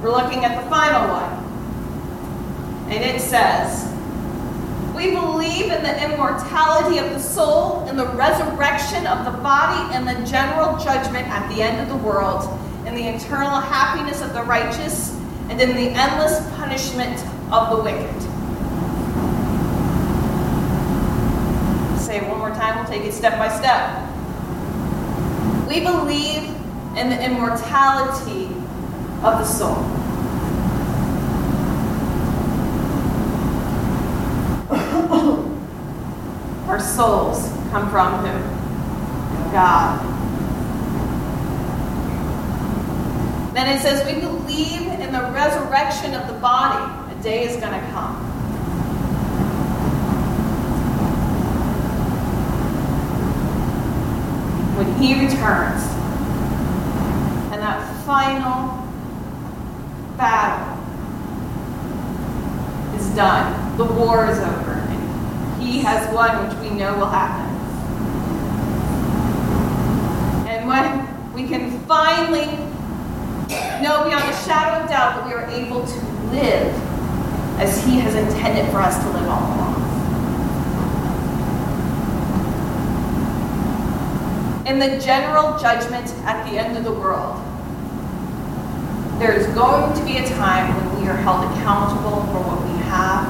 We're looking at the final one. And it says, We believe in the immortality of the soul, in the resurrection of the body, and the general judgment at the end of the world, in the eternal happiness of the righteous, and in the endless punishment of the wicked. Say it one more time, we'll take it step by step. We believe in the immortality of the soul. Our souls come from who? God. Then it says, We believe in the resurrection of the body. A day is going to come. When he returns, and that final battle is done, the war is over, and he has won, which we know will happen. And when we can finally know beyond a shadow of doubt that we are able to live as he has intended for us to live all along. In the general judgment at the end of the world, there is going to be a time when we are held accountable for what we have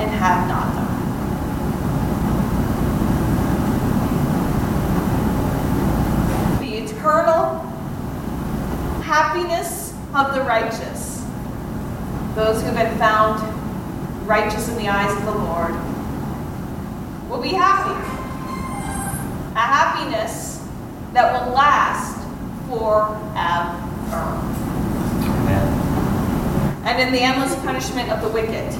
and have not done. The eternal happiness of the righteous, those who have been found righteous in the eyes of the Lord, will be happy. A happiness that will last forever and in the endless punishment of the wicked.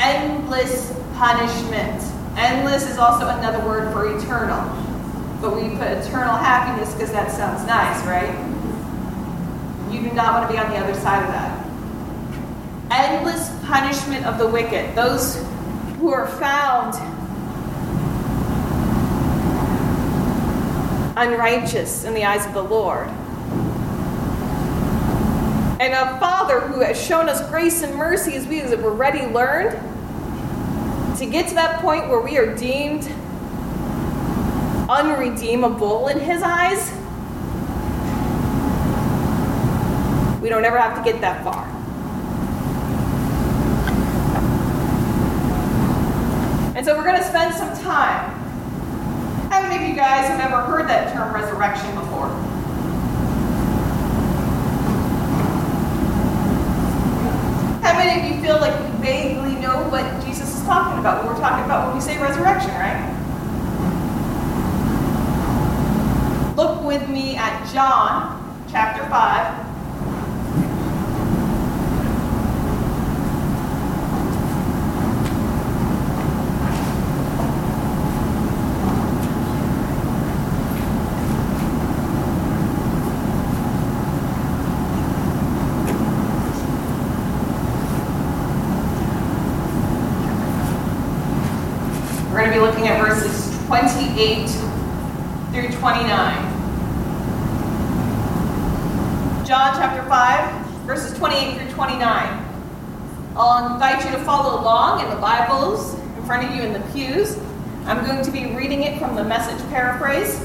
Endless punishment. Endless is also another word for eternal. But we put eternal happiness because that sounds nice, right? You do not want to be on the other side of that. Endless punishment of the wicked. Those who are found unrighteous in the eyes of the Lord and a Father who has shown us grace and mercy as we have already learned, to get to that point where we are deemed unredeemable in His eyes, we don't ever have to get that far. And so we're going to spend some time. How many of you guys have ever heard that term resurrection before? Of you feel like you vaguely know what Jesus is talking about when we're talking about when we say resurrection, right? Look with me at John chapter 5. Looking at verses 28 through 29. John chapter 5, verses 28 through 29. I'll invite you to follow along in the Bibles in front of you in the pews. I'm going to be reading it from the message paraphrase.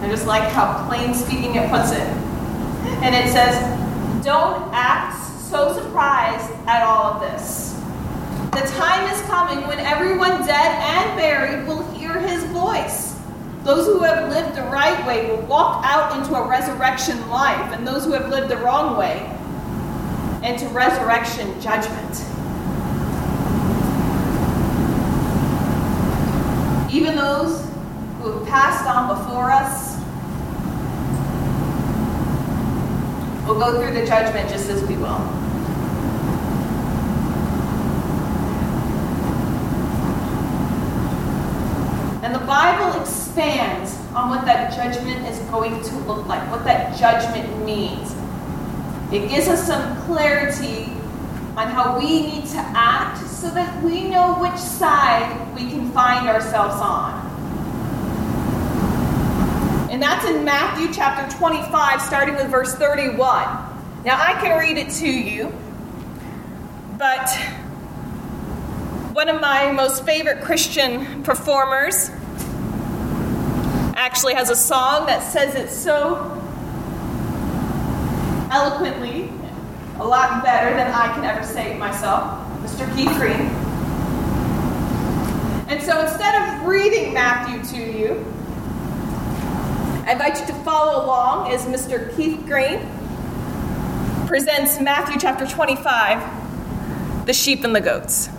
I just like how plain speaking it puts it. And it says, Don't act so surprised at all of this. The time is coming when everyone dead and buried will hear his voice. Those who have lived the right way will walk out into a resurrection life, and those who have lived the wrong way into resurrection judgment. Even those who have passed on before us will go through the judgment just as we will. And the Bible expands on what that judgment is going to look like, what that judgment means. It gives us some clarity on how we need to act so that we know which side we can find ourselves on. and that's in Matthew chapter 25, starting with verse 31. Now, I can read it to you, but one of my most favorite Christian performers actually has a song that says it so eloquently, a lot better than I can ever say it myself. Mr. Keith Green. And so instead of reading Matthew to you, I invite you to follow along as Mr. Keith Green presents Matthew chapter 25, the sheep and the goats.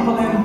Amém.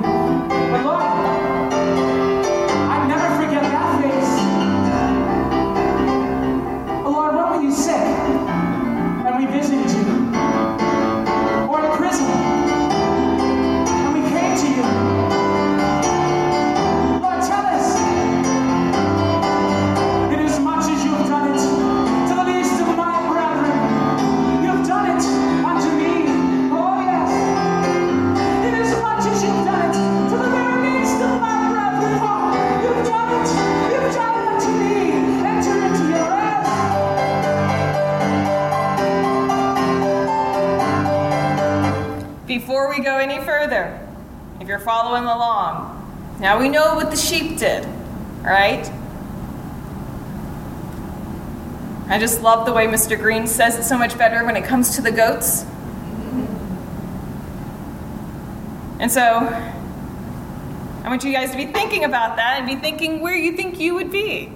I just love the way Mr. Green says it so much better when it comes to the goats. And so I want you guys to be thinking about that and be thinking where you think you would be.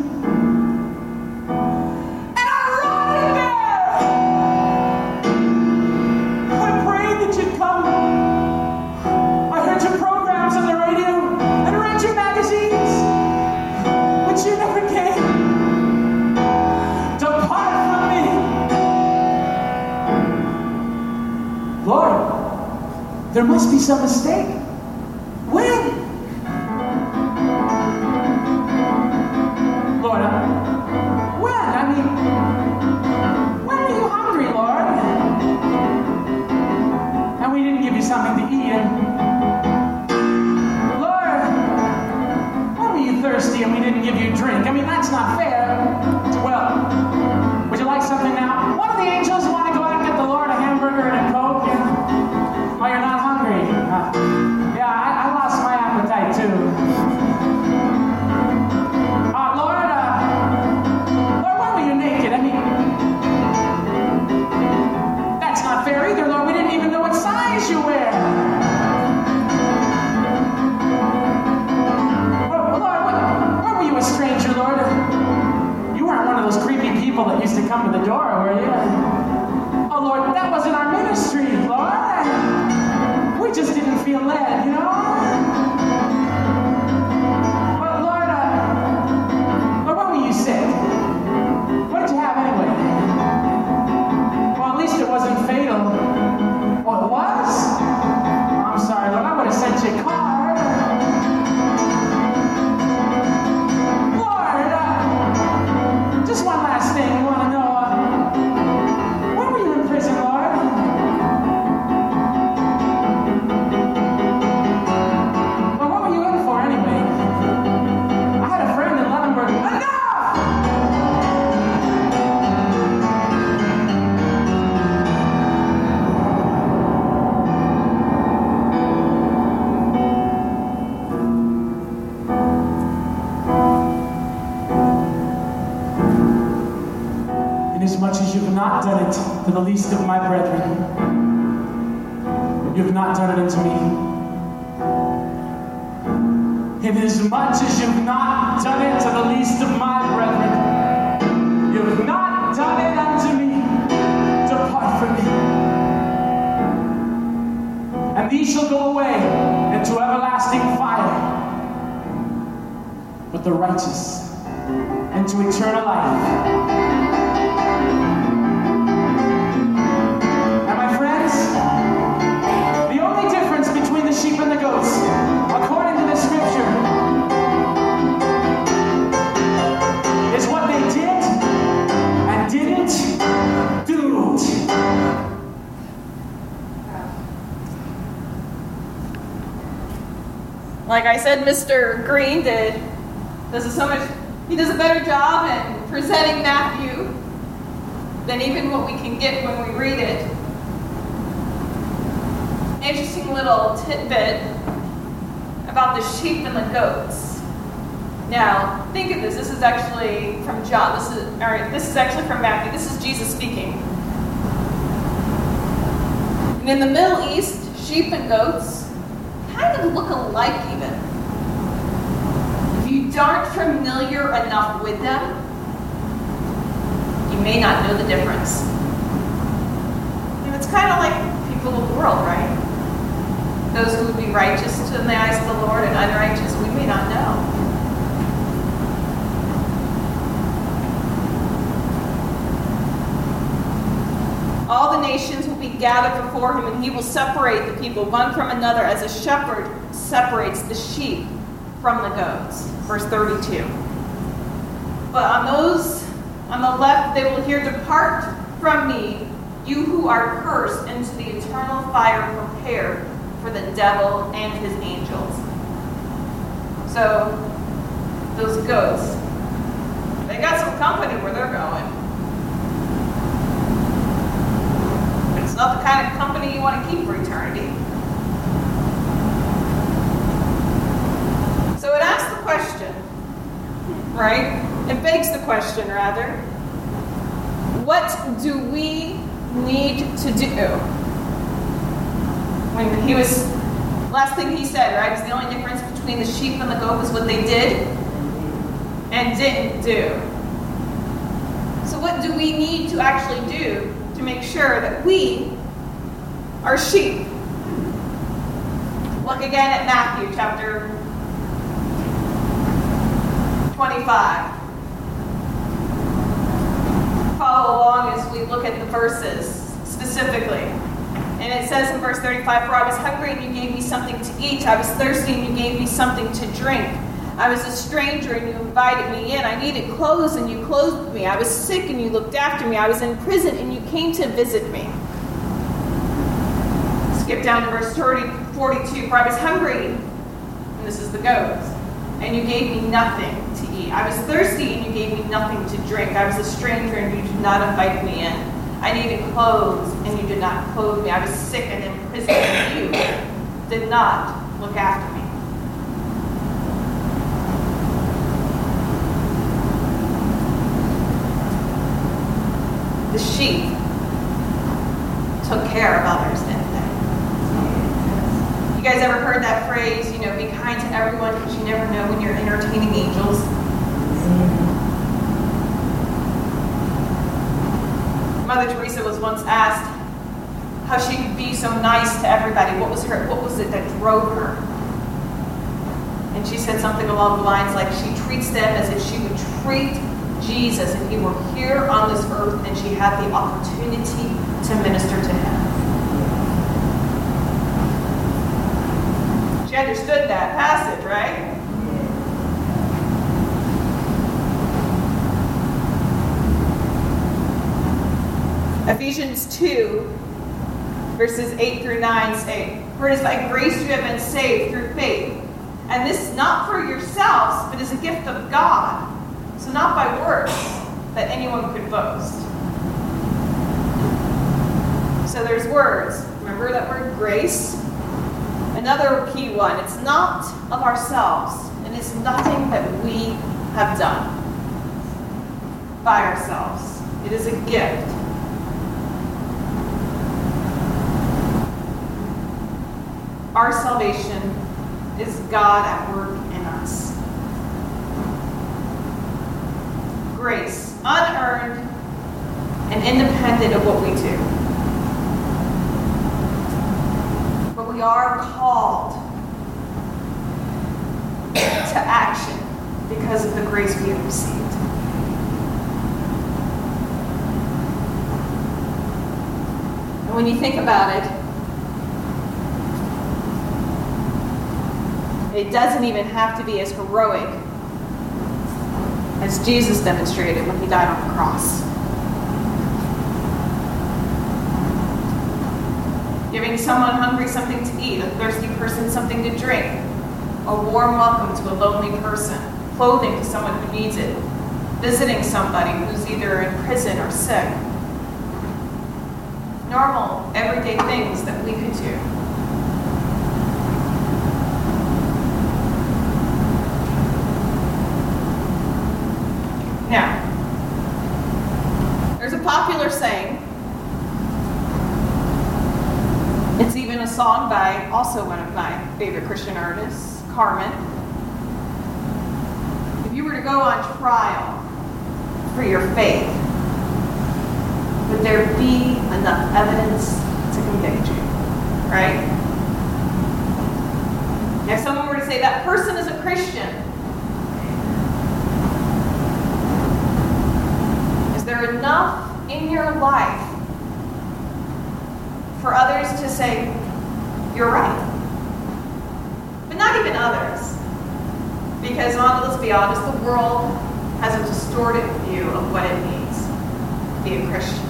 there the least of my brethren, you have not done it unto me. Inasmuch as you have not done it to the least of my brethren, you have not done it unto me. Depart from me. And these shall go away into everlasting fire, but the righteous Like I said, Mr. Green did does so much. He does a better job in presenting Matthew than even what we can get when we read it. Interesting little tidbit about the sheep and the goats. Now, think of this. This is actually from John. This is all right. This is actually from Matthew. This is Jesus speaking. And in the Middle East, sheep and goats kind of look alike, aren't familiar enough with them, you may not know the difference. And it's kind of like people of the world, right? Those who would be righteous to the eyes of the Lord and unrighteous, we may not know. All the nations will be gathered before him, and he will separate the people one from another as a shepherd separates the sheep from the goats. Verse 32. But on those on the left they will hear, Depart from me, you who are cursed, into the eternal fire prepared for the devil and his angels. So, those goats, they got some company where they're going. It's not the kind of company you want to keep for eternity. So it asks the question, right? It begs the question, rather. What do we need to do? When he was, last thing he said, right, is the only difference between the sheep and the goat is what they did and didn't do. So, what do we need to actually do to make sure that we are sheep? Look again at Matthew chapter 25. Follow along as we look at the verses specifically. And it says in verse 35 For I was hungry and you gave me something to eat. I was thirsty and you gave me something to drink. I was a stranger and you invited me in. I needed clothes and you clothed me. I was sick and you looked after me. I was in prison and you came to visit me. Skip down to verse 30, 42. For I was hungry, and this is the goats, and you gave me nothing eat. I was thirsty and you gave me nothing to drink. I was a stranger and you did not invite me in. I needed clothes and you did not clothe me. I was sick and in prison and you did not look after me. The sheep took care of others, didn't they? You guys ever heard that phrase, you know, be kind to everyone because you never know when you're entertaining angels? Mother Teresa was once asked how she could be so nice to everybody. What was her what was it that drove her? And she said something along the lines like she treats them as if she would treat Jesus if he were here on this earth and she had the opportunity to minister to him. She understood that passage, right? Ephesians 2, verses 8 through 9 say, For it is by grace you have been saved through faith. And this is not for yourselves, but is a gift of God. So not by works that anyone could boast. So there's words. Remember that word grace? Another key one. It's not of ourselves, and it's nothing that we have done by ourselves. It is a gift. Our salvation is God at work in us. Grace, unearned and independent of what we do. But we are called to action because of the grace we have received. And when you think about it, It doesn't even have to be as heroic as Jesus demonstrated when he died on the cross. Giving someone hungry something to eat, a thirsty person something to drink, a warm welcome to a lonely person, clothing to someone who needs it, visiting somebody who's either in prison or sick. Normal, everyday things that we could do. Now, there's a popular saying. It's even a song by also one of my favorite Christian artists, Carmen. If you were to go on trial for your faith, would there be enough evidence to convict you? Right? If someone were to say that person is a Christian, Is there enough in your life for others to say, you're right? But not even others. Because uh, let's be honest, the world has a distorted view of what it means to be a Christian.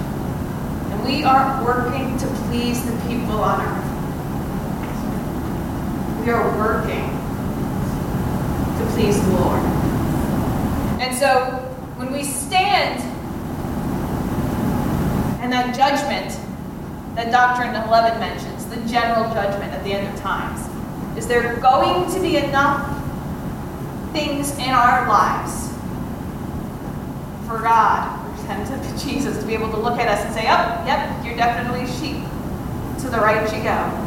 And we aren't working to please the people on earth. We are working to please the Lord. And so when we stand and that judgment that Doctrine 11 mentions, the general judgment at the end of times, is there going to be enough things in our lives for God, representative to Jesus, to be able to look at us and say, oh, yep, you're definitely sheep. To the right you go.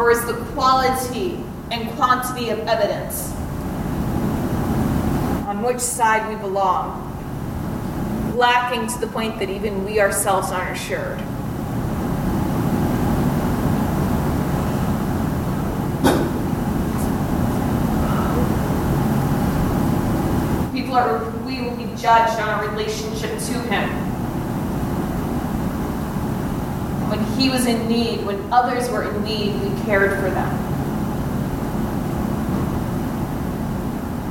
Or is the quality and quantity of evidence which side we belong lacking to the point that even we ourselves aren't assured? People are, we will be judged on our relationship to Him. When He was in need, when others were in need, we cared for them.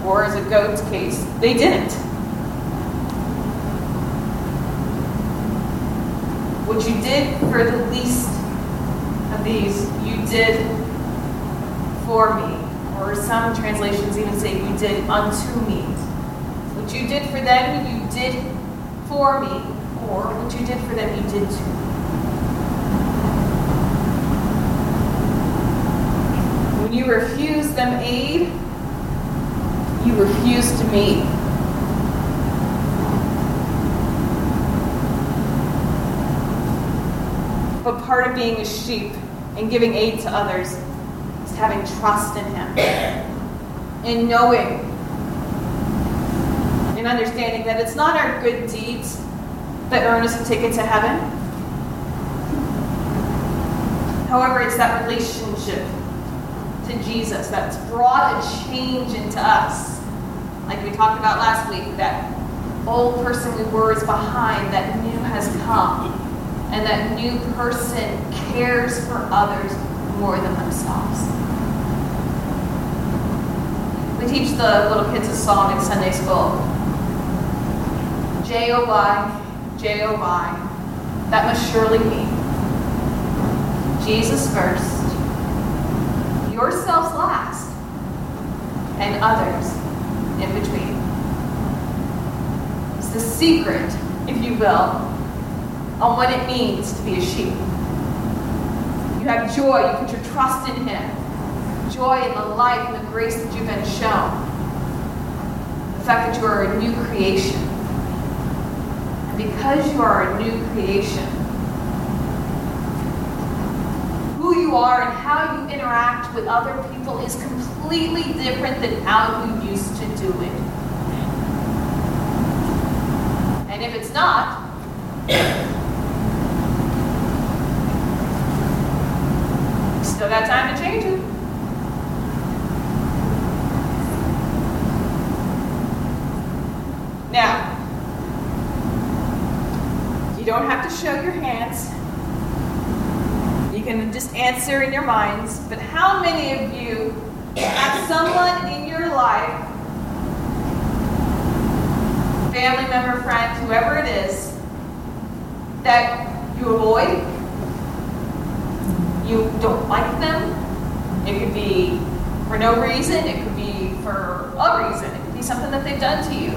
Or as a goat's case, they didn't. What you did for the least of these, you did for me. Or some translations even say, you did unto me. What you did for them, you did for me. Or what you did for them, you did to me. When you refused them aid, you to meet, But part of being a sheep and giving aid to others is having trust in Him. And knowing and understanding that it's not our good deeds that earn us a ticket to heaven. However, it's that relationship to Jesus that's brought a change into us. Like we talked about last week, that old person we were is behind, that new has come. And that new person cares for others more than themselves. We teach the little kids a song in Sunday school. J O Y, J O Y. That must surely mean Jesus first, yourselves last, and others in between. It's the secret, if you will, on what it means to be a sheep. You have joy, you put your trust in Him. Joy in the life and the grace that you've been shown. The fact that you are a new creation. And because you are a new creation, who are and how you interact with other people is completely different than how you used to do it. And if it's not, still got time to change it. Now, you don't have to show your hands. You can just answer in your minds. But how many of you have someone in your life, family member, friend, whoever it is, that you avoid? You don't like them? It could be for no reason, it could be for a reason, it could be something that they've done to you.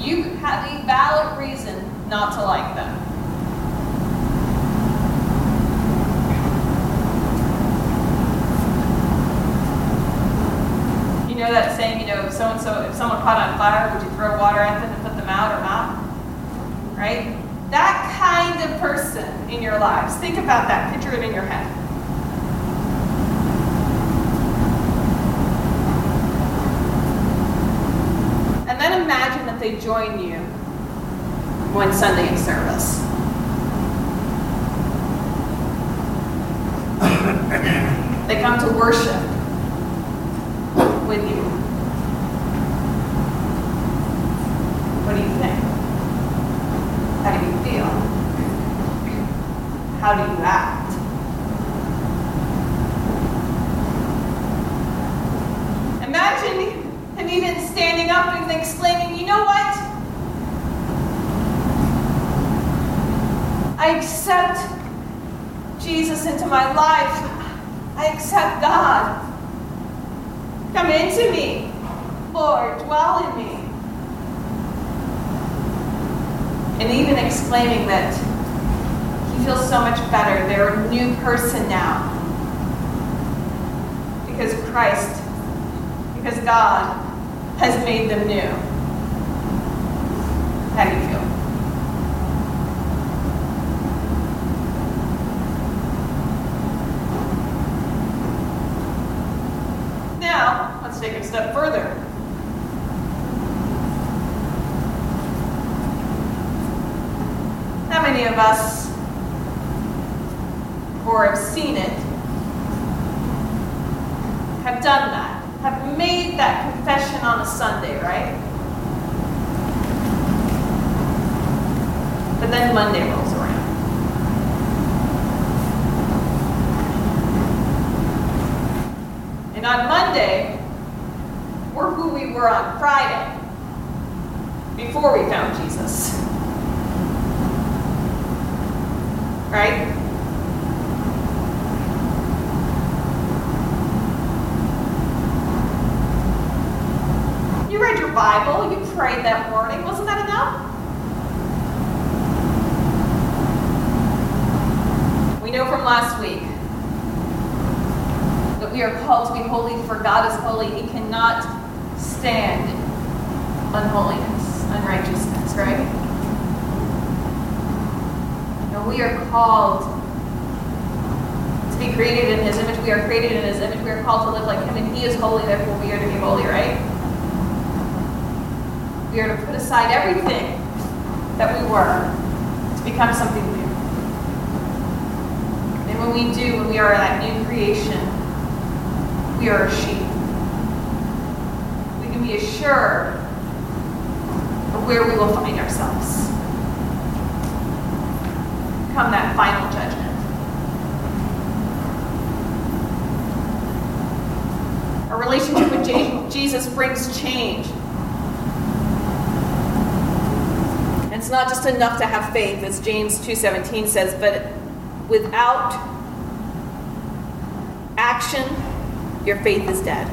You have a valid reason not to like them. Know that saying, you know, if so and so, if someone caught on fire, would you throw water at them and put them out or not? Right? That kind of person in your lives. Think about that. Picture it in your head. And then imagine that they join you one Sunday in service. they come to worship with you. What do you think? How do you feel? how do you act? Imagine him even standing up and exclaiming, you know what? I accept Jesus into my life. I accept God. Come into me, Lord, dwell in me. And even exclaiming that he feels so much better. They're a new person now. Because Christ, because God has made them new. How do you feel? Now, let's take it a step further. How many of us, or have seen it, have done that, have made that confession on a Sunday, right? But then Monday rolls around. And on Monday, we're who we were on Friday, before we found Jesus. Right? You read your Bible, you prayed that morning. Wasn't that enough? We know from last week that we are called to be holy, for God is holy. He cannot stand unholiness, unrighteousness, right? And we are called to be created in His image. We are created in His image. We are called to live like Him, and He is holy, therefore we are to be holy, right? We are to put aside everything that we were to become something new. And when we do, when we are that new creation, we are a sheep. We assured of where we will find ourselves. Come that final judgment. Our relationship with Je- Jesus brings change. It's not just enough to have faith, as James 2:17 says, but without action, your faith is dead.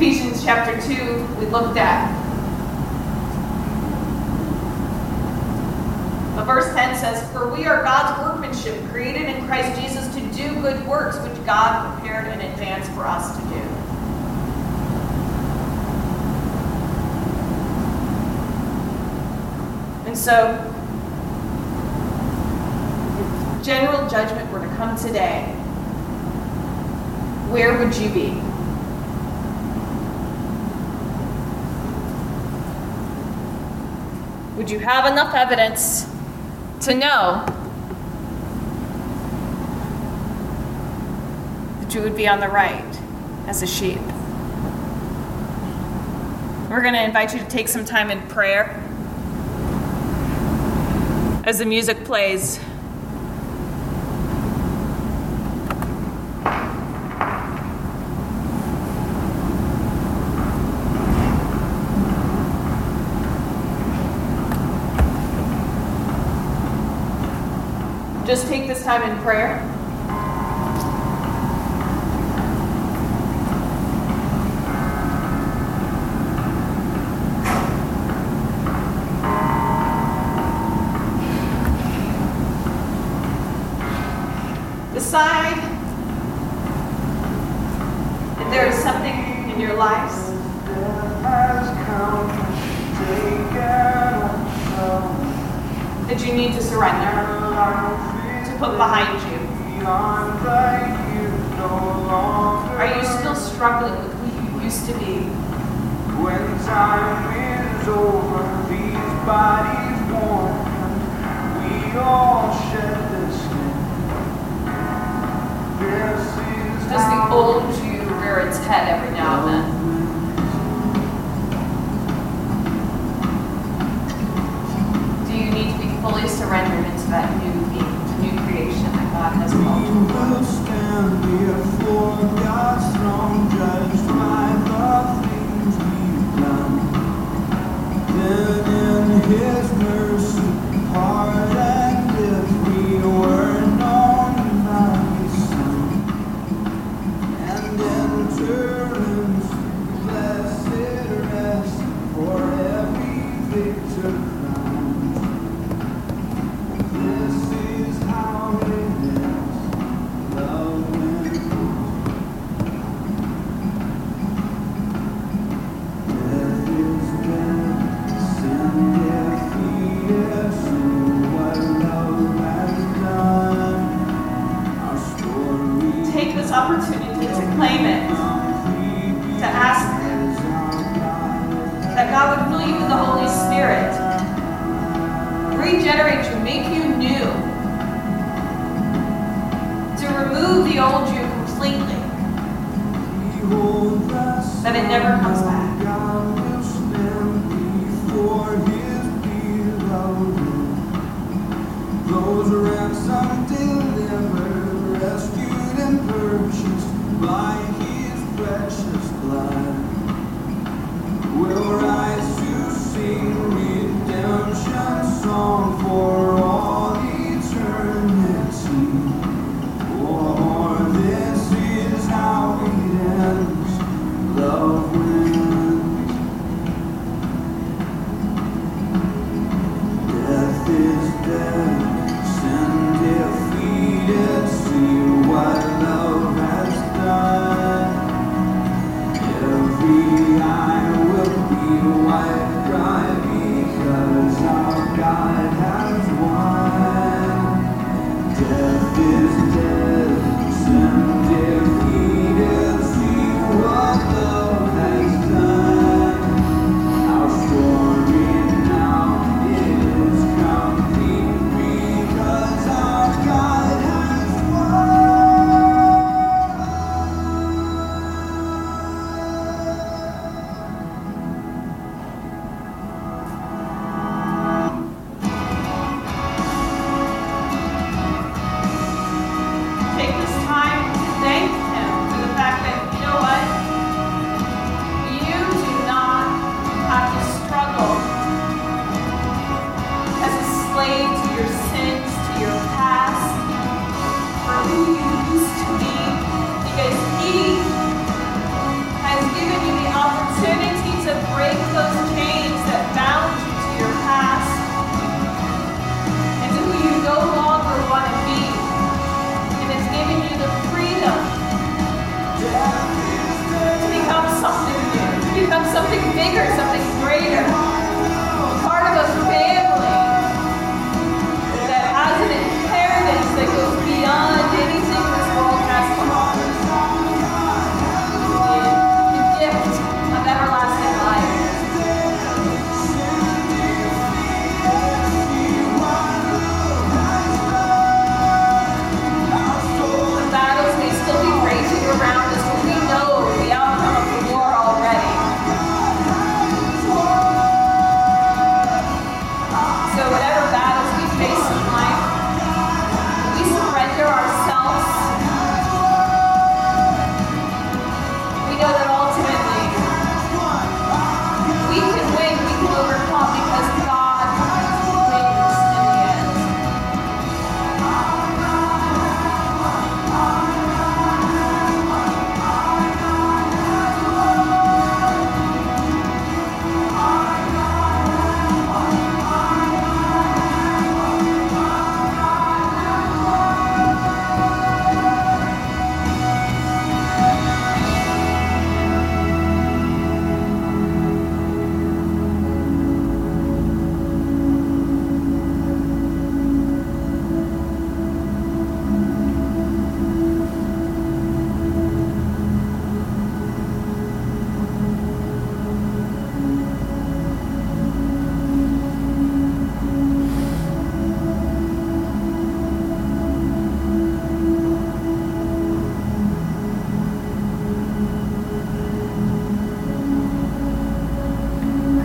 Ephesians chapter 2, we looked at. But verse 10 says, For we are God's workmanship, created in Christ Jesus to do good works, which God prepared in advance for us to do. And so, if general judgment were to come today, where would you be? Would you have enough evidence to know that you would be on the right as a sheep? We're going to invite you to take some time in prayer as the music plays. Just take this time in prayer. His mercy,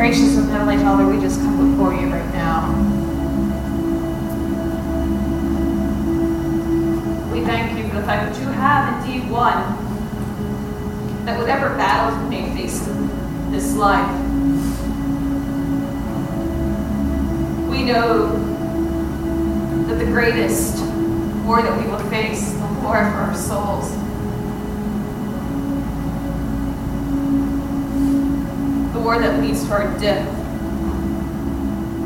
Gracious and Heavenly Father, we just come before you right now. We thank you for the fact that you have indeed won. That whatever battles we may face in this life, we know that the greatest war that we will face, the war for our souls, war that leads to our death,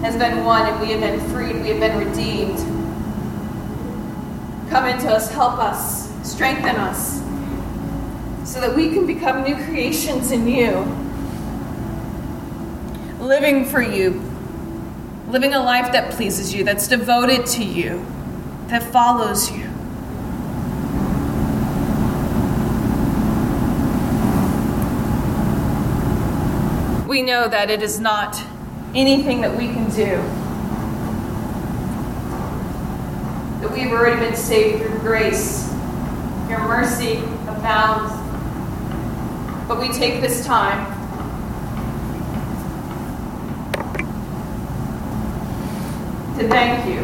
has been won and we have been freed, we have been redeemed. Come into us, help us, strengthen us, so that we can become new creations in you. Living for you, living a life that pleases you, that's devoted to you, that follows you. We know that it is not anything that we can do. That we've already been saved through grace. Your mercy abounds. But we take this time to thank you.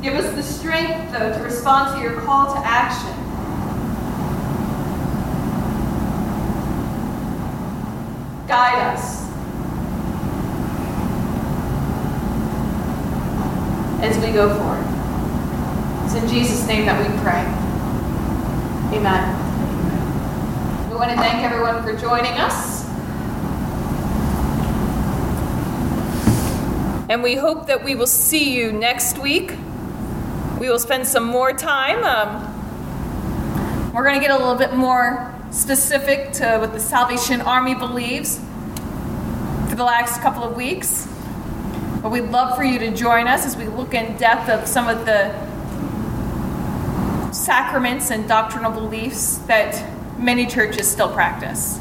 Give us the strength, though, to respond to your call to action. Guide us. As we go forward. It's in Jesus' name that we pray. Amen. We want to thank everyone for joining us. And we hope that we will see you next week. We will spend some more time. Um, we're going to get a little bit more specific to what the Salvation Army believes for the last couple of weeks. But we'd love for you to join us as we look in depth of some of the sacraments and doctrinal beliefs that many churches still practice.